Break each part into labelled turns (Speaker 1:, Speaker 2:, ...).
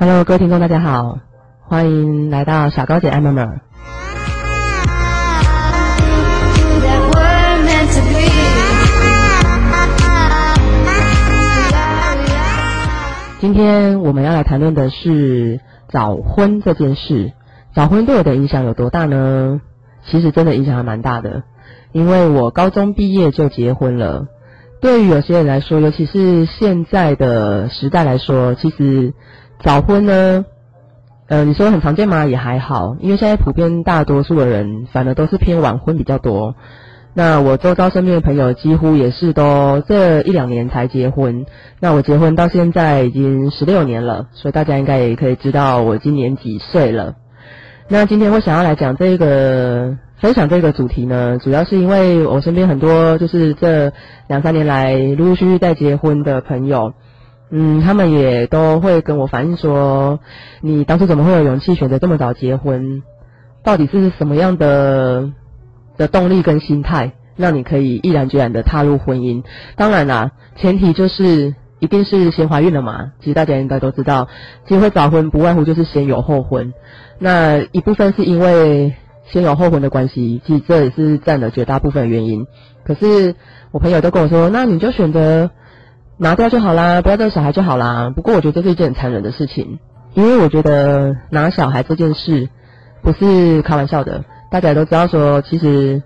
Speaker 1: Hello，各位听众，大家好，欢迎来到小高姐爱妈妈。今天我们要来谈论的是早婚这件事。早婚对我的影响有多大呢？其实真的影响还蛮大的，因为我高中毕业就结婚了。对于有些人来说，尤其是现在的时代来说，其实早婚呢，呃，你说很常见吗？也还好，因为现在普遍大多数的人反而都是偏晚婚比较多。那我周遭身边的朋友几乎也是都这一两年才结婚。那我结婚到现在已经十六年了，所以大家应该也可以知道我今年几岁了。那今天我想要来讲这个分享这个主题呢，主要是因为我身边很多就是这两三年来陆陆续续在结婚的朋友，嗯，他们也都会跟我反映说，你当初怎么会有勇气选择这么早结婚？到底是什么样的？的动力跟心态，让你可以毅然决然的踏入婚姻。当然啦，前提就是一定是先怀孕了嘛。其实大家应该都知道，其实会早婚不外乎就是先有后婚。那一部分是因为先有后婚的关系，其实这也是占了绝大部分原因。可是我朋友都跟我说，那你就选择拿掉就好啦，不要这小孩就好啦。不过我觉得这是一件很残忍的事情，因为我觉得拿小孩这件事不是开玩笑的。大家都知道说，其实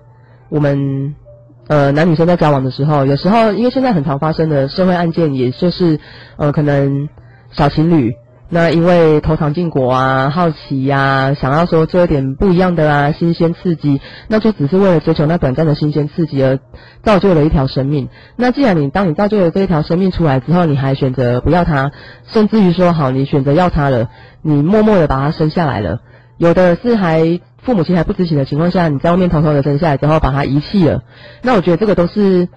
Speaker 1: 我们呃男女生在交往的时候，有时候因为现在很常发生的社会案件，也就是呃可能小情侣那因为投尝禁果啊、好奇呀，想要说做一点不一样的啊、新鲜刺激，那就只是为了追求那短暂的新鲜刺激而造就了一条生命。那既然你当你造就了这一条生命出来之后，你还选择不要它，甚至于说好你选择要它了，你默默的把它生下来了，有的是还。父母亲还不知情的情况下，你在外面偷偷的生下来之后把他遗弃了，那我觉得这个都是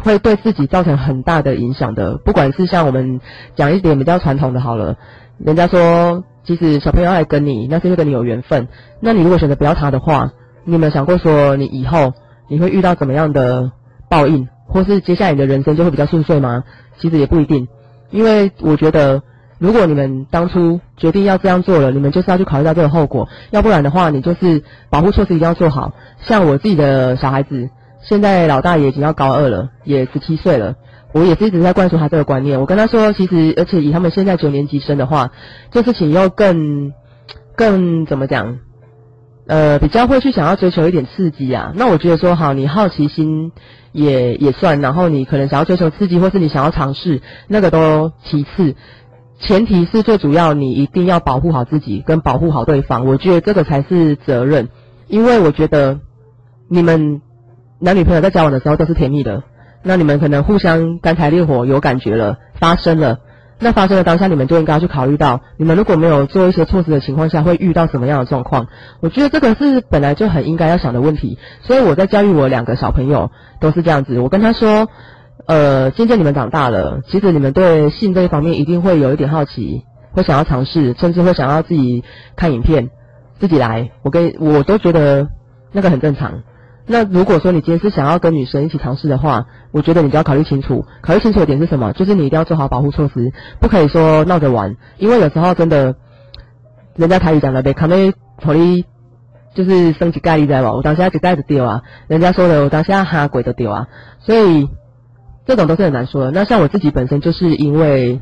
Speaker 1: 会对自己造成很大的影响的。不管是像我们讲一点比较传统的好了，人家说其实小朋友爱跟你，那是因为跟你有缘分。那你如果选择不要他的话，你有没有想过说你以后你会遇到怎么样的报应，或是接下来你的人生就会比较顺遂吗？其实也不一定，因为我觉得。如果你们当初决定要这样做了，你们就是要去考虑到这个后果，要不然的话，你就是保护措施一定要做好。像我自己的小孩子，现在老大也已经要高二了，也十七岁了，我也是一直在灌输他这个观念。我跟他说，其实而且以他们现在九年级生的话，这事情又更更怎么讲？呃，比较会去想要追求一点刺激啊。那我觉得说好，你好奇心也也算，然后你可能想要追求刺激，或是你想要尝试，那个都其次。前提是最主要，你一定要保护好自己，跟保护好对方。我觉得这个才是责任，因为我觉得你们男女朋友在交往的时候都是甜蜜的，那你们可能互相干柴烈火有感觉了，发生了，那发生的当下，你们就应该去考虑到，你们如果没有做一些措施的情况下，会遇到什么样的状况。我觉得这个是本来就很应该要想的问题，所以我在教育我两个小朋友都是这样子，我跟他说。呃，渐渐你们长大了，其实你们对性这一方面一定会有一点好奇，会想要尝试，甚至会想要自己看影片，自己来。我跟我都觉得那个很正常。那如果说你今天是想要跟女生一起尝试的话，我觉得你就要考虑清楚。考虑清楚的点是什么？就是你一定要做好保护措施，不可以说闹着玩。因为有时候真的，人家台语讲的被卡内头里就是升级概率在吧？我当下就盖着丢啊，人家说的我当下哈鬼都丢啊，所以。这种都是很难说的。那像我自己本身就是因为，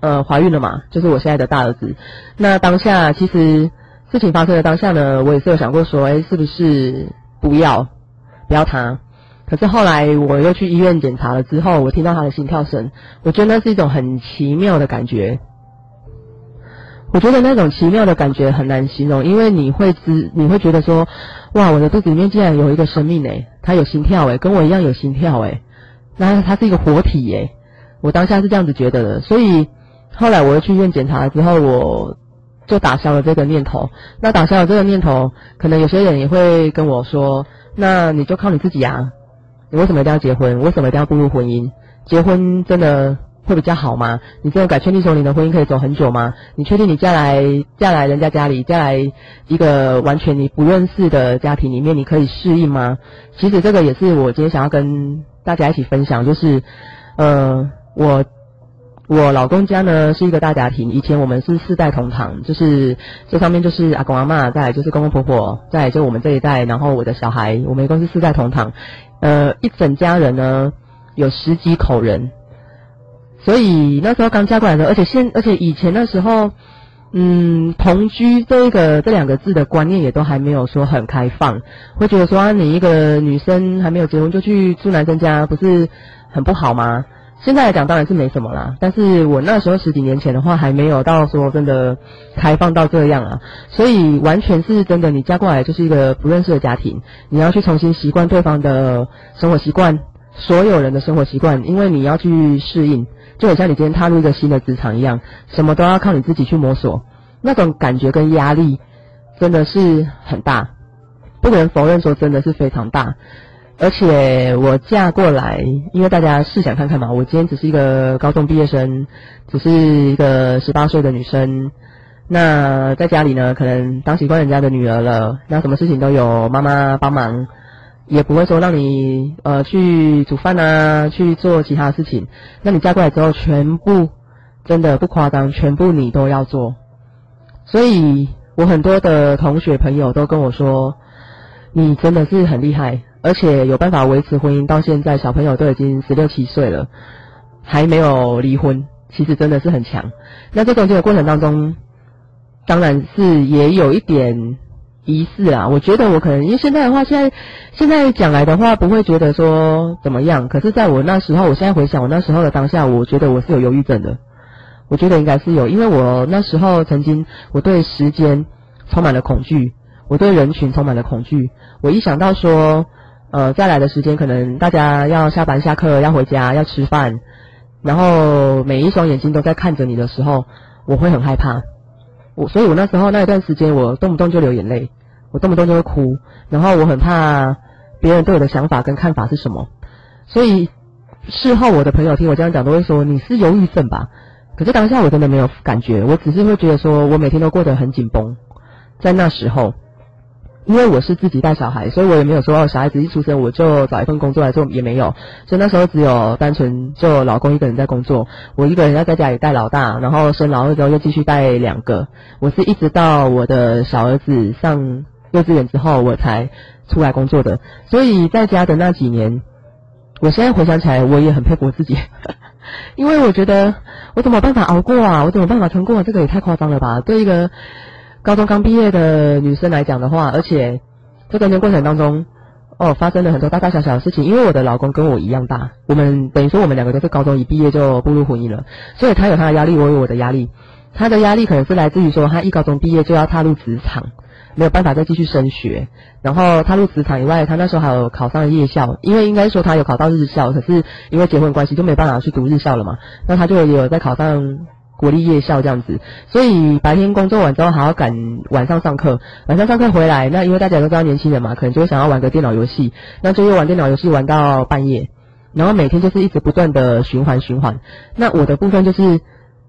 Speaker 1: 呃，怀孕了嘛，就是我现在的大儿子。那当下其实事情发生的当下呢，我也是有想过说，哎，是不是不要不要他？可是后来我又去医院检查了之后，我听到他的心跳声，我觉得那是一种很奇妙的感觉。我觉得那种奇妙的感觉很难形容，因为你会知你会觉得说，哇，我的肚子里面竟然有一个生命诶，他有心跳诶，跟我一样有心跳诶。那它是一个活体耶，我当下是这样子觉得的，所以后来我又去医院检查了之后，我就打消了这个念头。那打消了这个念头，可能有些人也会跟我说：“那你就靠你自己啊，你为什么一定要结婚？为什么一定要步入婚姻？结婚真的会比较好吗？你真的敢确定说你的婚姻可以走很久吗？你确定你嫁来嫁来人家家里，嫁来一个完全你不认识的家庭里面，你可以适应吗？其实这个也是我今天想要跟。大家一起分享，就是，呃，我我老公家呢是一个大家庭，以前我们是四代同堂，就是这上面就是阿公阿妈，再来就是公公婆婆，再来就我们这一代，然后我的小孩，我们一共是四代同堂，呃，一整家人呢有十几口人，所以那时候刚嫁过来的，而且现而且以前那时候，嗯，同居这个这两个字的观念也都还没有说很开放，会觉得说啊，你一个女生还没有结婚就去住男生家，不是很不好吗？现在来讲当然是没什么啦，但是我那时候十几年前的话还没有到说真的开放到这样啊，所以完全是真的，你嫁过来就是一个不认识的家庭，你要去重新习惯对方的生活习惯，所有人的生活习惯，因为你要去适应，就很像你今天踏入一个新的职场一样，什么都要靠你自己去摸索，那种感觉跟压力真的是很大，不能否认说真的是非常大。而且我嫁过来，因为大家试想看看嘛，我今天只是一个高中毕业生，只是一个十八岁的女生，那在家里呢，可能当习惯人家的女儿了，那什么事情都有妈妈帮忙，也不会说让你呃去煮饭啊，去做其他事情。那你嫁过来之后，全部真的不夸张，全部你都要做。所以我很多的同学朋友都跟我说，你真的是很厉害。而且有办法维持婚姻到现在，小朋友都已经十六七岁了，还没有离婚，其实真的是很强。那这中间的过程当中，当然是也有一点仪式啊。我觉得我可能因为现在的话，现在现在讲来的话，不会觉得说怎么样。可是在我那时候，我现在回想我那时候的当下，我觉得我是有忧郁症的。我觉得应该是有，因为我那时候曾经我对时间充满了恐惧，我对人群充满了恐惧。我一想到说。呃，再来的时间可能大家要下班下课要回家要吃饭，然后每一双眼睛都在看着你的时候，我会很害怕。我所以，我那时候那一段时间，我动不动就流眼泪，我动不动就会哭，然后我很怕别人对我的想法跟看法是什么。所以事后我的朋友听我这样讲，都会说你是忧郁症吧？可是当下我真的没有感觉，我只是会觉得说我每天都过得很紧绷，在那时候。因为我是自己带小孩，所以我也没有说小孩子一出生我就找一份工作来做，也没有。所以那时候只有单纯就老公一个人在工作，我一个人要在家里带老大，然后生老二之后又继续带两个。我是一直到我的小儿子上幼稚园之后，我才出来工作的。所以在家的那几年，我现在回想起来，我也很佩服我自己，因为我觉得我怎么办法熬过啊？我怎么办法撑过？这个也太夸张了吧？对一个。高中刚毕业的女生来讲的话，而且在中间过程当中，哦，发生了很多大大小小的事情。因为我的老公跟我一样大，我们等于说我们两个都是高中一毕业就步入婚姻了，所以他有他的压力，我有我的压力。他的压力可能是来自于说，他一高中毕业就要踏入职场，没有办法再继续升学。然后踏入职场以外，他那时候还有考上了夜校，因为应该说他有考到日校，可是因为结婚关系就没办法去读日校了嘛。那他就有在考上。国立夜校这样子，所以白天工作完之后还要赶晚上上课，晚上上课回来，那因为大家都知道年轻人嘛，可能就会想要玩个电脑游戏，那就又玩电脑游戏玩到半夜，然后每天就是一直不断的循环循环。那我的部分就是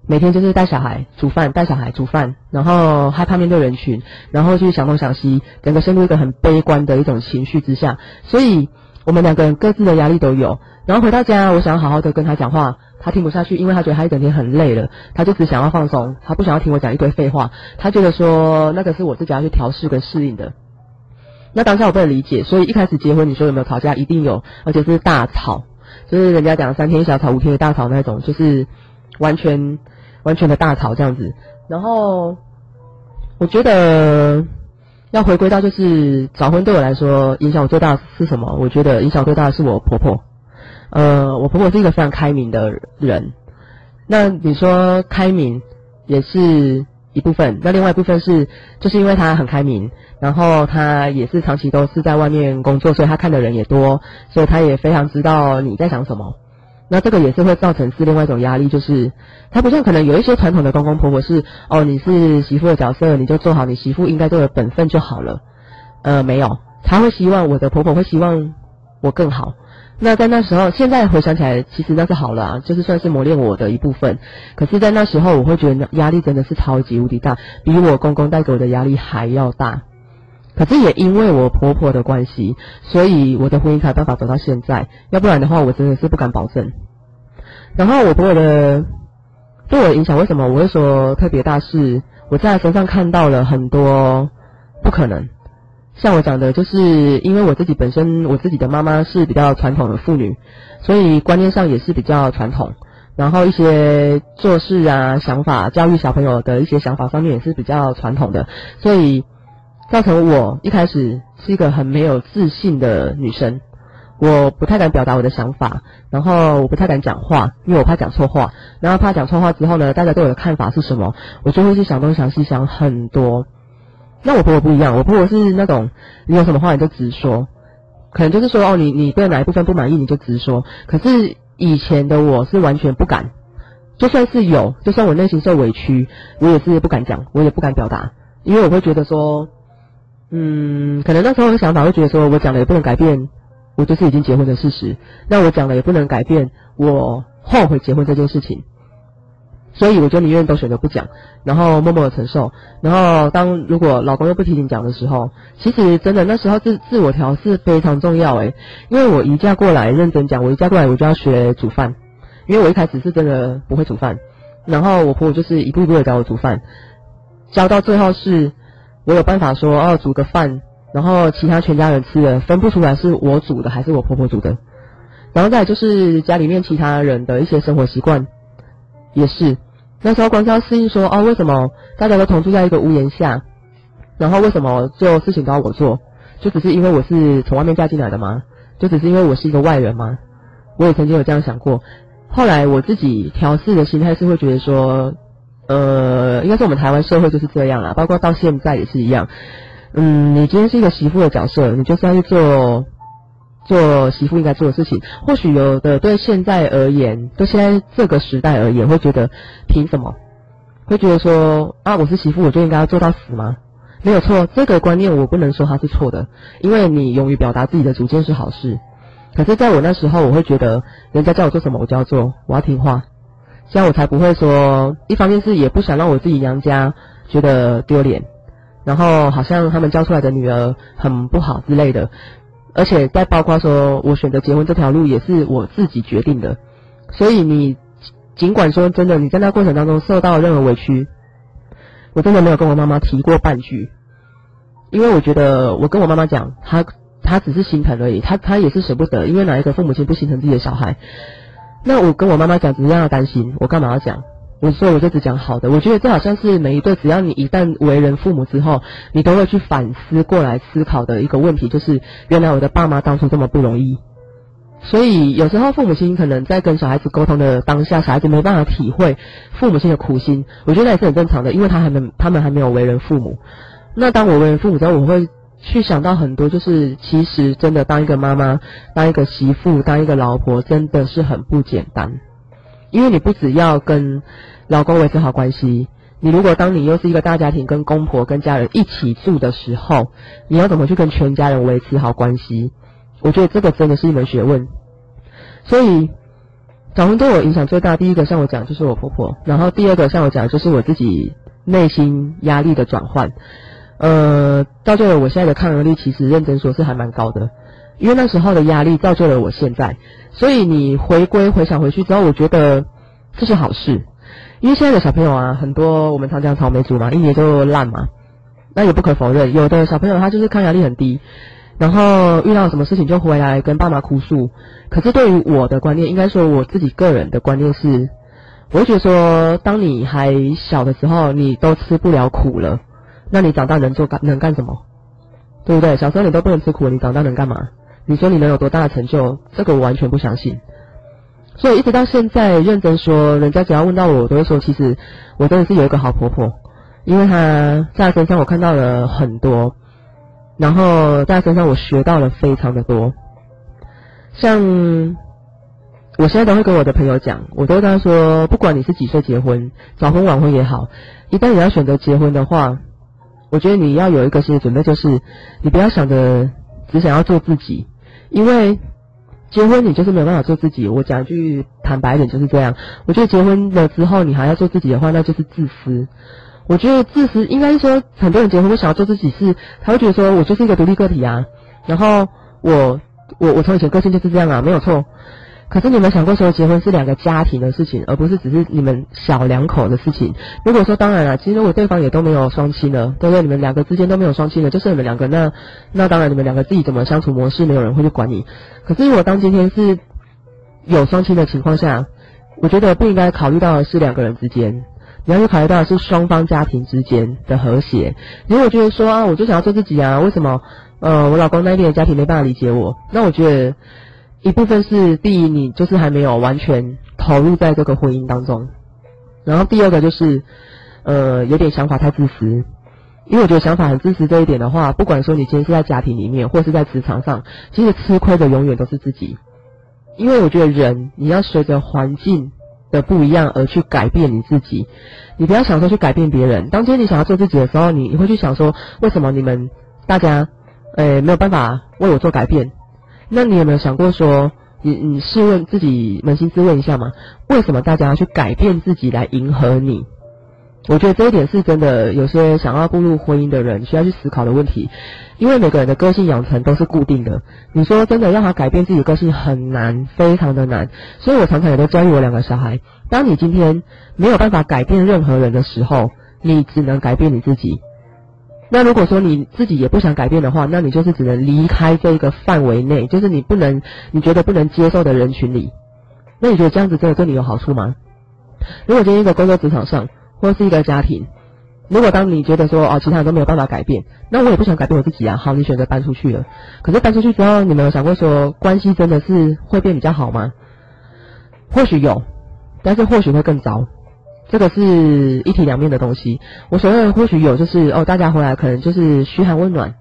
Speaker 1: 每天就是带小孩煮饭，带小孩煮饭，然后害怕面对人群，然后去想东想西，整个陷入一个很悲观的一种情绪之下，所以我们两个人各自的压力都有。然后回到家，我想好好的跟他讲话。他听不下去，因为他觉得他一整天很累了，他就只想要放松，他不想要听我讲一堆废话。他觉得说那个是我自己要去调试跟适应的。那当下我不能理解，所以一开始结婚，你说有没有吵架？一定有，而且是大吵，就是人家讲三天一小吵，五天的大吵那种，就是完全完全的大吵这样子。然后我觉得要回归到就是早婚对我来说影响我最大是什么？我觉得影响最大的是我婆婆。呃，我婆婆是一个非常开明的人。那你说开明也是一部分，那另外一部分是，就是因为她很开明，然后她也是长期都是在外面工作，所以她看的人也多，所以她也非常知道你在想什么。那这个也是会造成是另外一种压力，就是她不像可能有一些传统的公公婆婆是，哦，你是媳妇的角色，你就做好你媳妇应该做的本分就好了。呃，没有，她会希望我的婆婆会希望我更好。那在那时候，现在回想起来，其实那是好了啊，就是算是磨练我的一部分。可是，在那时候，我会觉得压力真的是超级无敌大，比我公公带给我的压力还要大。可是也因为我婆婆的关系，所以我的婚姻才办法走到现在。要不然的话，我真的是不敢保证。然后我婆婆的对我影响为什么我会说特别大？是我在她身上看到了很多不可能。像我讲的，就是因为我自己本身，我自己的妈妈是比较传统的妇女，所以观念上也是比较传统。然后一些做事啊、想法、教育小朋友的一些想法上面也是比较传统的，所以造成我一开始是一个很没有自信的女生。我不太敢表达我的想法，然后我不太敢讲话，因为我怕讲错话。然后怕讲错话之后呢，大家对我的看法是什么？我就会去想东想西，想很多。那我婆婆不一样，我婆婆是那种你有什么话你就直说，可能就是说哦，你你对哪一部分不满意你就直说。可是以前的我是完全不敢，就算是有，就算我内心受委屈，我也是不敢讲，我也不敢表达，因为我会觉得说，嗯，可能那时候的想法会觉得说我讲了也不能改变。我就是已经结婚的事实，那我讲了也不能改变我后悔结婚这件事情，所以我就宁愿都选择不讲，然后默默的承受。然后当如果老公又不提醒讲的时候，其实真的那时候自自我调试非常重要诶，因为我一嫁过来，认真讲，我一嫁过来我就要学煮饭，因为我一开始是真的不会煮饭，然后我婆婆就是一步一步的教我煮饭，教到最后是我有办法说哦煮个饭。然后其他全家人吃的分不出来是我煮的还是我婆婆煮的，然后再就是家里面其他人的一些生活习惯，也是那时候光是要适应说哦为什么大家都同住在一个屋檐下，然后为什么做事情都要我做，就只是因为我是从外面嫁进来的吗？就只是因为我是一个外人吗？我也曾经有这样想过，后来我自己调试的心态是会觉得说，呃，应该是我们台湾社会就是这样啦，包括到现在也是一样。嗯，你今天是一个媳妇的角色，你就是要去做做媳妇应该做的事情。或许有的对现在而言，对现在这个时代而言，会觉得凭什么？会觉得说啊，我是媳妇，我就应该要做到死吗？没有错，这个观念我不能说它是错的，因为你勇于表达自己的主见是好事。可是，在我那时候，我会觉得人家叫我做什么，我就要做，我要听话，这样我才不会说，一方面是也不想让我自己娘家觉得丢脸。然后好像他们教出来的女儿很不好之类的，而且再包括说我选择结婚这条路也是我自己决定的，所以你尽管说真的你在那过程当中受到任何委屈，我真的没有跟我妈妈提过半句，因为我觉得我跟我妈妈讲，她她只是心疼而已，她她也是舍不得，因为哪一个父母亲不心疼自己的小孩？那我跟我妈妈讲，只是让她担心，我干嘛要讲？我说我就只讲好的，我觉得这好像是每一对，只要你一旦为人父母之后，你都会去反思过来思考的一个问题，就是原来我的爸妈当初这么不容易。所以有时候父母亲可能在跟小孩子沟通的当下，小孩子没办法体会父母亲的苦心，我觉得那也是很正常的，因为他还没他们还没有为人父母。那当我为人父母之后，我会去想到很多，就是其实真的当一个妈妈、当一个媳妇、当一个老婆，真的是很不简单。因为你不只要跟老公维持好关系，你如果当你又是一个大家庭，跟公婆、跟家人一起住的时候，你要怎么去跟全家人维持好关系？我觉得这个真的是一门学问。所以早婚对我影响最大，第一个像我讲就是我婆婆，然后第二个像我讲就是我自己内心压力的转换，呃，造就了我现在的抗压力，其实认真说是还蛮高的。因为那时候的压力造就了我现在，所以你回归回想回去之后，我觉得这是好事。因为现在的小朋友啊，很多我们常讲草莓族嘛，一年就烂嘛。那也不可否认，有的小朋友他就是抗压力很低，然后遇到什么事情就回来跟爸妈哭诉。可是对于我的观念，应该说我自己个人的观念是，我会觉得说，当你还小的时候，你都吃不了苦了，那你长大能做干能干什么？对不对？小时候你都不能吃苦，你长大能干嘛？你说你能有多大的成就？这个我完全不相信。所以一直到现在，认真说，人家只要问到我，我都会说，其实我真的是有一个好婆婆，因为她在她身上我看到了很多，然后在她身上我学到了非常的多。像我现在都会跟我的朋友讲，我都会跟他说，不管你是几岁结婚，早婚晚婚也好，一旦你要选择结婚的话，我觉得你要有一个心理准备，就是你不要想着。只想要做自己，因为结婚你就是没有办法做自己。我讲一句坦白点就是这样。我觉得结婚了之后你还要做自己的话，那就是自私。我觉得自私应该是说，很多人结婚会想要做自己，是他会觉得说我就是一个独立个体啊。然后我我我从以前个性就是这样啊，没有错。可是你们想过说，结婚是两个家庭的事情，而不是只是你们小两口的事情。如果说当然了，其实如果对方也都没有双亲了，对不对？你们两个之间都没有双亲了，就是你们两个，那那当然你们两个自己怎么相处模式，没有人会去管你。可是如果当今天是有双亲的情况下，我觉得不应该考虑到的是两个人之间，你要去考虑到的是双方家庭之间的和谐。如果觉得说啊，我就想要做自己啊，为什么呃我老公那边的家庭没办法理解我？那我觉得。一部分是第一，你就是还没有完全投入在这个婚姻当中，然后第二个就是，呃，有点想法太自私，因为我觉得想法很自私这一点的话，不管说你今天是在家庭里面，或是在职场上，其实吃亏的永远都是自己，因为我觉得人你要随着环境的不一样而去改变你自己，你不要想说去改变别人，当今天你想要做自己的时候，你你会去想说，为什么你们大家，呃，没有办法为我做改变？那你有没有想过说，你你试问自己扪心自问一下嘛？为什么大家要去改变自己来迎合你？我觉得这一点是真的，有些想要步入婚姻的人需要去思考的问题。因为每个人的个性养成都是固定的，你说真的让他改变自己的个性很难，非常的难。所以我常常也都教育我两个小孩：，当你今天没有办法改变任何人的时候，你只能改变你自己。那如果说你自己也不想改变的话，那你就是只能离开这个范围内，就是你不能，你觉得不能接受的人群里。那你觉得这样子真的对你有好处吗？如果今天一个工作职场上，或是一个家庭，如果当你觉得说哦，其他人都没有办法改变，那我也不想改变我自己啊。好，你选择搬出去了，可是搬出去之后，你没有想过说关系真的是会变比较好吗？或许有，但是或许会更糟。这个是一体两面的东西。我所谓的或许有，就是哦，大家回来可能就是嘘寒问暖，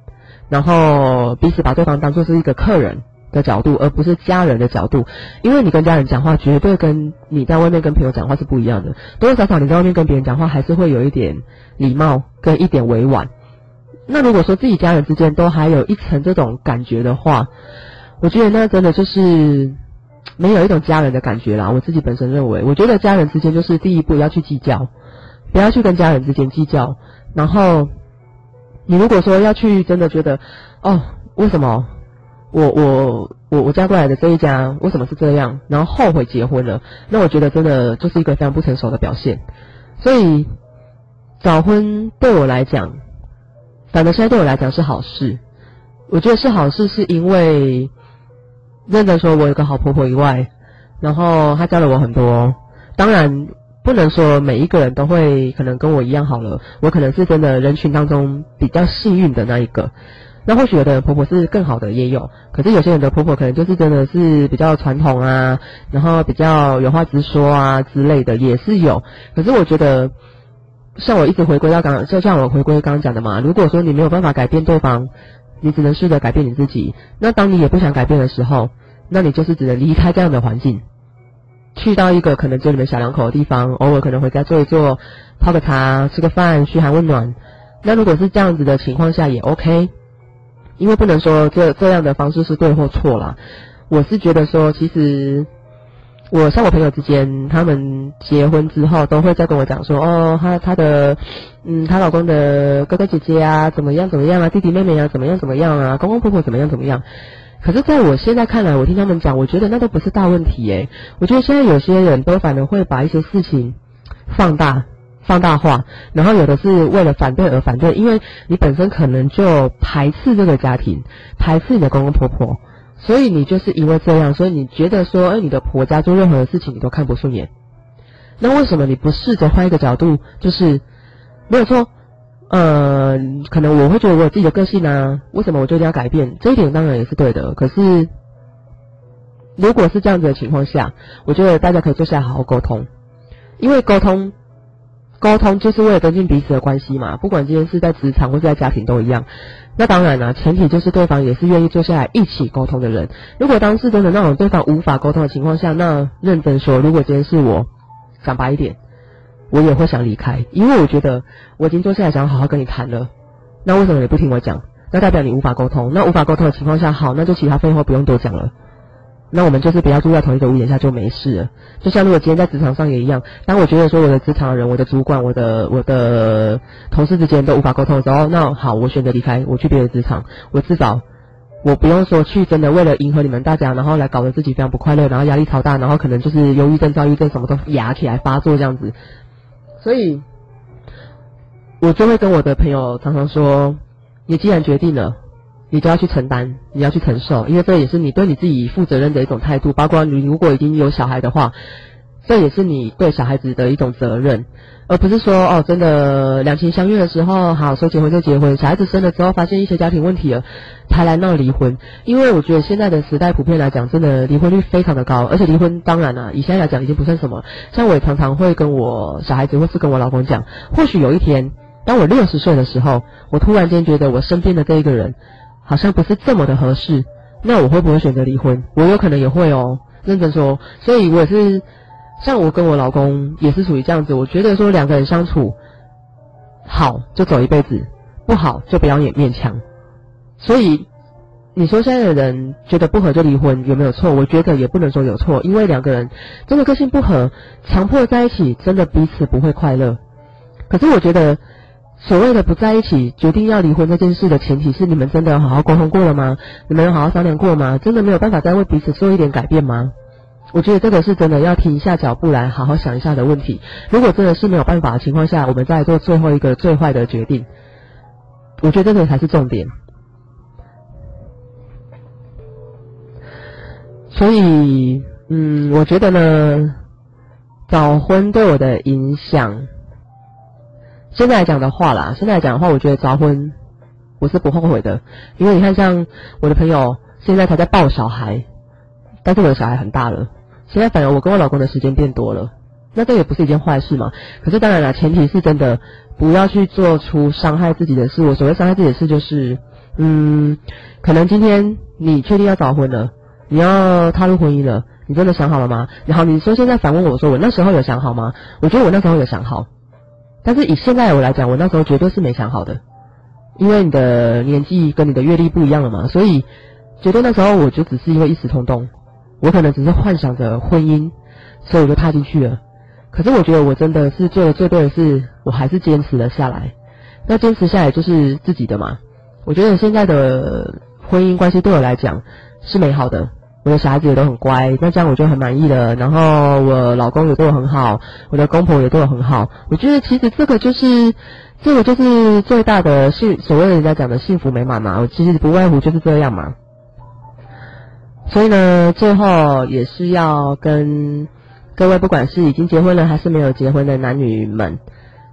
Speaker 1: 然后彼此把对方当做是一个客人的角度，而不是家人的角度。因为你跟家人讲话，绝对跟你在外面跟朋友讲话是不一样的。多多少少你在外面跟别人讲话，还是会有一点礼貌跟一点委婉。那如果说自己家人之间都还有一层这种感觉的话，我觉得那真的就是。没有一种家人的感觉啦，我自己本身认为，我觉得家人之间就是第一步要去计较，不要去跟家人之间计较。然后，你如果说要去真的觉得，哦，为什么我我我我嫁过来的这一家为什么是这样，然后后悔结婚了，那我觉得真的就是一个非常不成熟的表现。所以，早婚对我来讲，反正现在对我来讲是好事。我觉得是好事，是因为。认得说，我有个好婆婆以外，然后她教了我很多。当然，不能说每一个人都会可能跟我一样好了。我可能是真的人群当中比较幸运的那一个。那或许有的婆婆是更好的，也有。可是有些人的婆婆可能就是真的是比较传统啊，然后比较有话直说啊之类的，也是有。可是我觉得，像我一直回归到刚，就像我回归刚刚讲的嘛，如果说你没有办法改变对方。你只能试着改变你自己。那当你也不想改变的时候，那你就是只能离开这样的环境，去到一个可能只有你们小两口的地方，偶尔可能回家坐一坐，泡个茶，吃个饭，嘘寒问暖。那如果是这样子的情况下也 OK，因为不能说这这样的方式是对或错啦。我是觉得说，其实。我像我朋友之间，他们结婚之后都会再跟我讲说，哦，她她的，嗯，她老公的哥哥姐姐啊，怎么样怎么样啊，弟弟妹妹啊，怎么样怎么样啊，公公婆婆怎么样怎么样。可是在我现在看来，我听他们讲，我觉得那都不是大问题诶。我觉得现在有些人都反而会把一些事情放大、放大化，然后有的是为了反对而反对，因为你本身可能就排斥这个家庭，排斥你的公公婆婆。所以你就是因为这样，所以你觉得说，哎，你的婆家做任何的事情你都看不顺眼。那为什么你不试着换一个角度，就是没有错，呃，可能我会觉得我有自己的个性啊，为什么我就一定要改变？这一点当然也是对的。可是，如果是这样子的情况下，我觉得大家可以坐下来好好沟通，因为沟通。沟通就是为了增进彼此的关系嘛，不管今天是在职场或是在家庭都一样。那当然了，前提就是对方也是愿意坐下来一起沟通的人。如果当事真的那种对方无法沟通的情况下，那认真说，如果今天是我，讲白一点，我也会想离开，因为我觉得我已经坐下来想要好好跟你谈了，那为什么你不听我讲？那代表你无法沟通。那无法沟通的情况下，好，那就其他废话不用多讲了。那我们就是不要住在同一个屋檐下就没事了。就像如果今天在职场上也一样，当我觉得说我的职场人、我的主管、我的我的同事之间都无法沟通的时候，那好，我选择离开，我去别的职场，我至少我不用说去真的为了迎合你们大家，然后来搞得自己非常不快乐，然后压力超大，然后可能就是忧郁症、躁郁症什么都压起来发作这样子。所以，我就会跟我的朋友常常说：，你既然决定了，你都要去承担，你要去承受，因为这也是你对你自己负责任的一种态度。包括你如果已经有小孩的话，这也是你对小孩子的一种责任。而不是说哦，真的两情相悦的时候，好说结婚就结婚。小孩子生了之后，发现一些家庭问题了，才来闹离婚。因为我觉得现在的时代普遍来讲，真的离婚率非常的高，而且离婚当然了，以现在来讲已经不算什么。像我也常常会跟我小孩子或是跟我老公讲，或许有一天，当我六十岁的时候，我突然间觉得我身边的这一个人好像不是这么的合适，那我会不会选择离婚？我有可能也会哦，认真说。所以我也是。像我跟我老公也是属于这样子，我觉得说两个人相处好就走一辈子，不好就不要勉勉强。所以你说现在的人觉得不合就离婚有没有错？我觉得也不能说有错，因为两个人真的个性不合，强迫在一起真的彼此不会快乐。可是我觉得所谓的不在一起，决定要离婚这件事的前提是你们真的好好沟通过了吗？你们有好好商量过吗？真的没有办法再为彼此做一点改变吗？我觉得这个是真的要停下脚步来好好想一下的问题。如果真的是没有办法的情况下，我们再做最后一个最坏的决定。我觉得这个才是重点。所以，嗯，我觉得呢，早婚对我的影响，现在来讲的话啦，现在来讲的话，我觉得早婚我是不后悔的，因为你看，像我的朋友现在才在抱小孩，但是我的小孩很大了。现在反而我跟我老公的时间变多了，那这也不是一件坏事嘛。可是当然了，前提是真的不要去做出伤害自己的事。我所谓伤害自己的事，就是嗯，可能今天你确定要早婚了，你要踏入婚姻了，你真的想好了吗？然后你说现在反问我说我那时候有想好吗？我觉得我那时候有想好，但是以现在我来讲，我那时候绝对是没想好的，因为你的年纪跟你的阅历不一样了嘛，所以绝对那时候我就只是因为一时冲动。我可能只是幻想着婚姻，所以我就踏进去了。可是我觉得我真的是做的最对的事，我还是坚持了下来。那坚持下来就是自己的嘛。我觉得现在的婚姻关系对我来讲是美好的，我的小孩子也都很乖，那这样我就很满意了。然后我老公也对我很好，我的公婆也对我很好。我觉得其实这个就是这个就是最大的幸，所谓人家讲的幸福美满嘛。我其实不外乎就是这样嘛。所以呢，最后也是要跟各位，不管是已经结婚了还是没有结婚的男女们，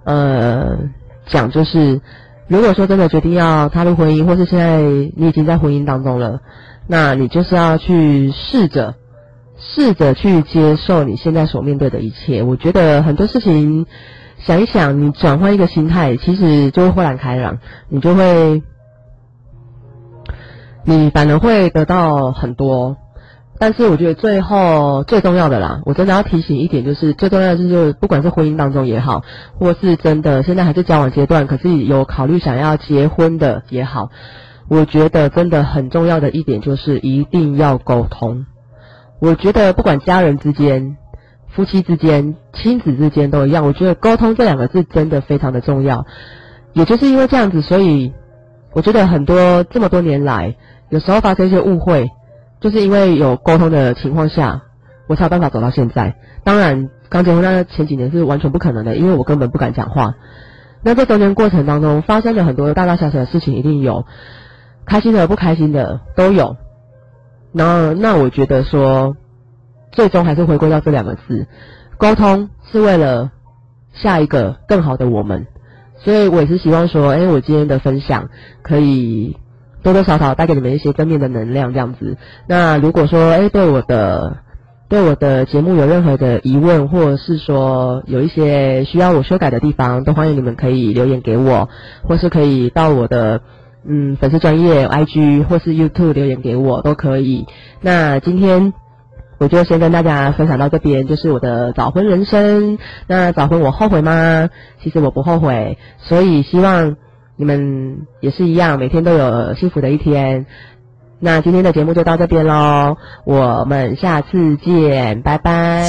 Speaker 1: 呃，讲就是，如果说真的决定要踏入婚姻，或是现在你已经在婚姻当中了，那你就是要去试着，试着去接受你现在所面对的一切。我觉得很多事情，想一想，你转换一个心态，其实就会豁然开朗，你就会。你反而会得到很多，但是我觉得最后最重要的啦，我真的要提醒一点，就是最重要的就是，不管是婚姻当中也好，或是真的现在还是交往阶段，可是有考虑想要结婚的也好，我觉得真的很重要的一点就是一定要沟通。我觉得不管家人之间、夫妻之间、亲子之间都一样，我觉得沟通这两个字真的非常的重要。也就是因为这样子，所以我觉得很多这么多年来。有时候发生一些误会，就是因为有沟通的情况下，我才有办法走到现在。当然，刚结婚那前几年是完全不可能的，因为我根本不敢讲话。那在中间过程当中，发生了很多大大小小的事情，一定有开心的、不开心的都有。那那我觉得说，最终还是回归到这两个字：沟通是为了下一个更好的我们。所以我也是希望说，哎，我今天的分享可以。多多少少带给你们一些正面的能量，这样子。那如果说，哎，对我的对我的节目有任何的疑问，或者是说有一些需要我修改的地方，都欢迎你们可以留言给我，或是可以到我的嗯粉丝专业 IG 或是 YouTube 留言给我都可以。那今天我就先跟大家分享到这边，就是我的早婚人生。那早婚我后悔吗？其实我不后悔，所以希望。你们也是一样，每天都有幸福的一天。那今天的节目就到这边喽，我们下次见，拜拜。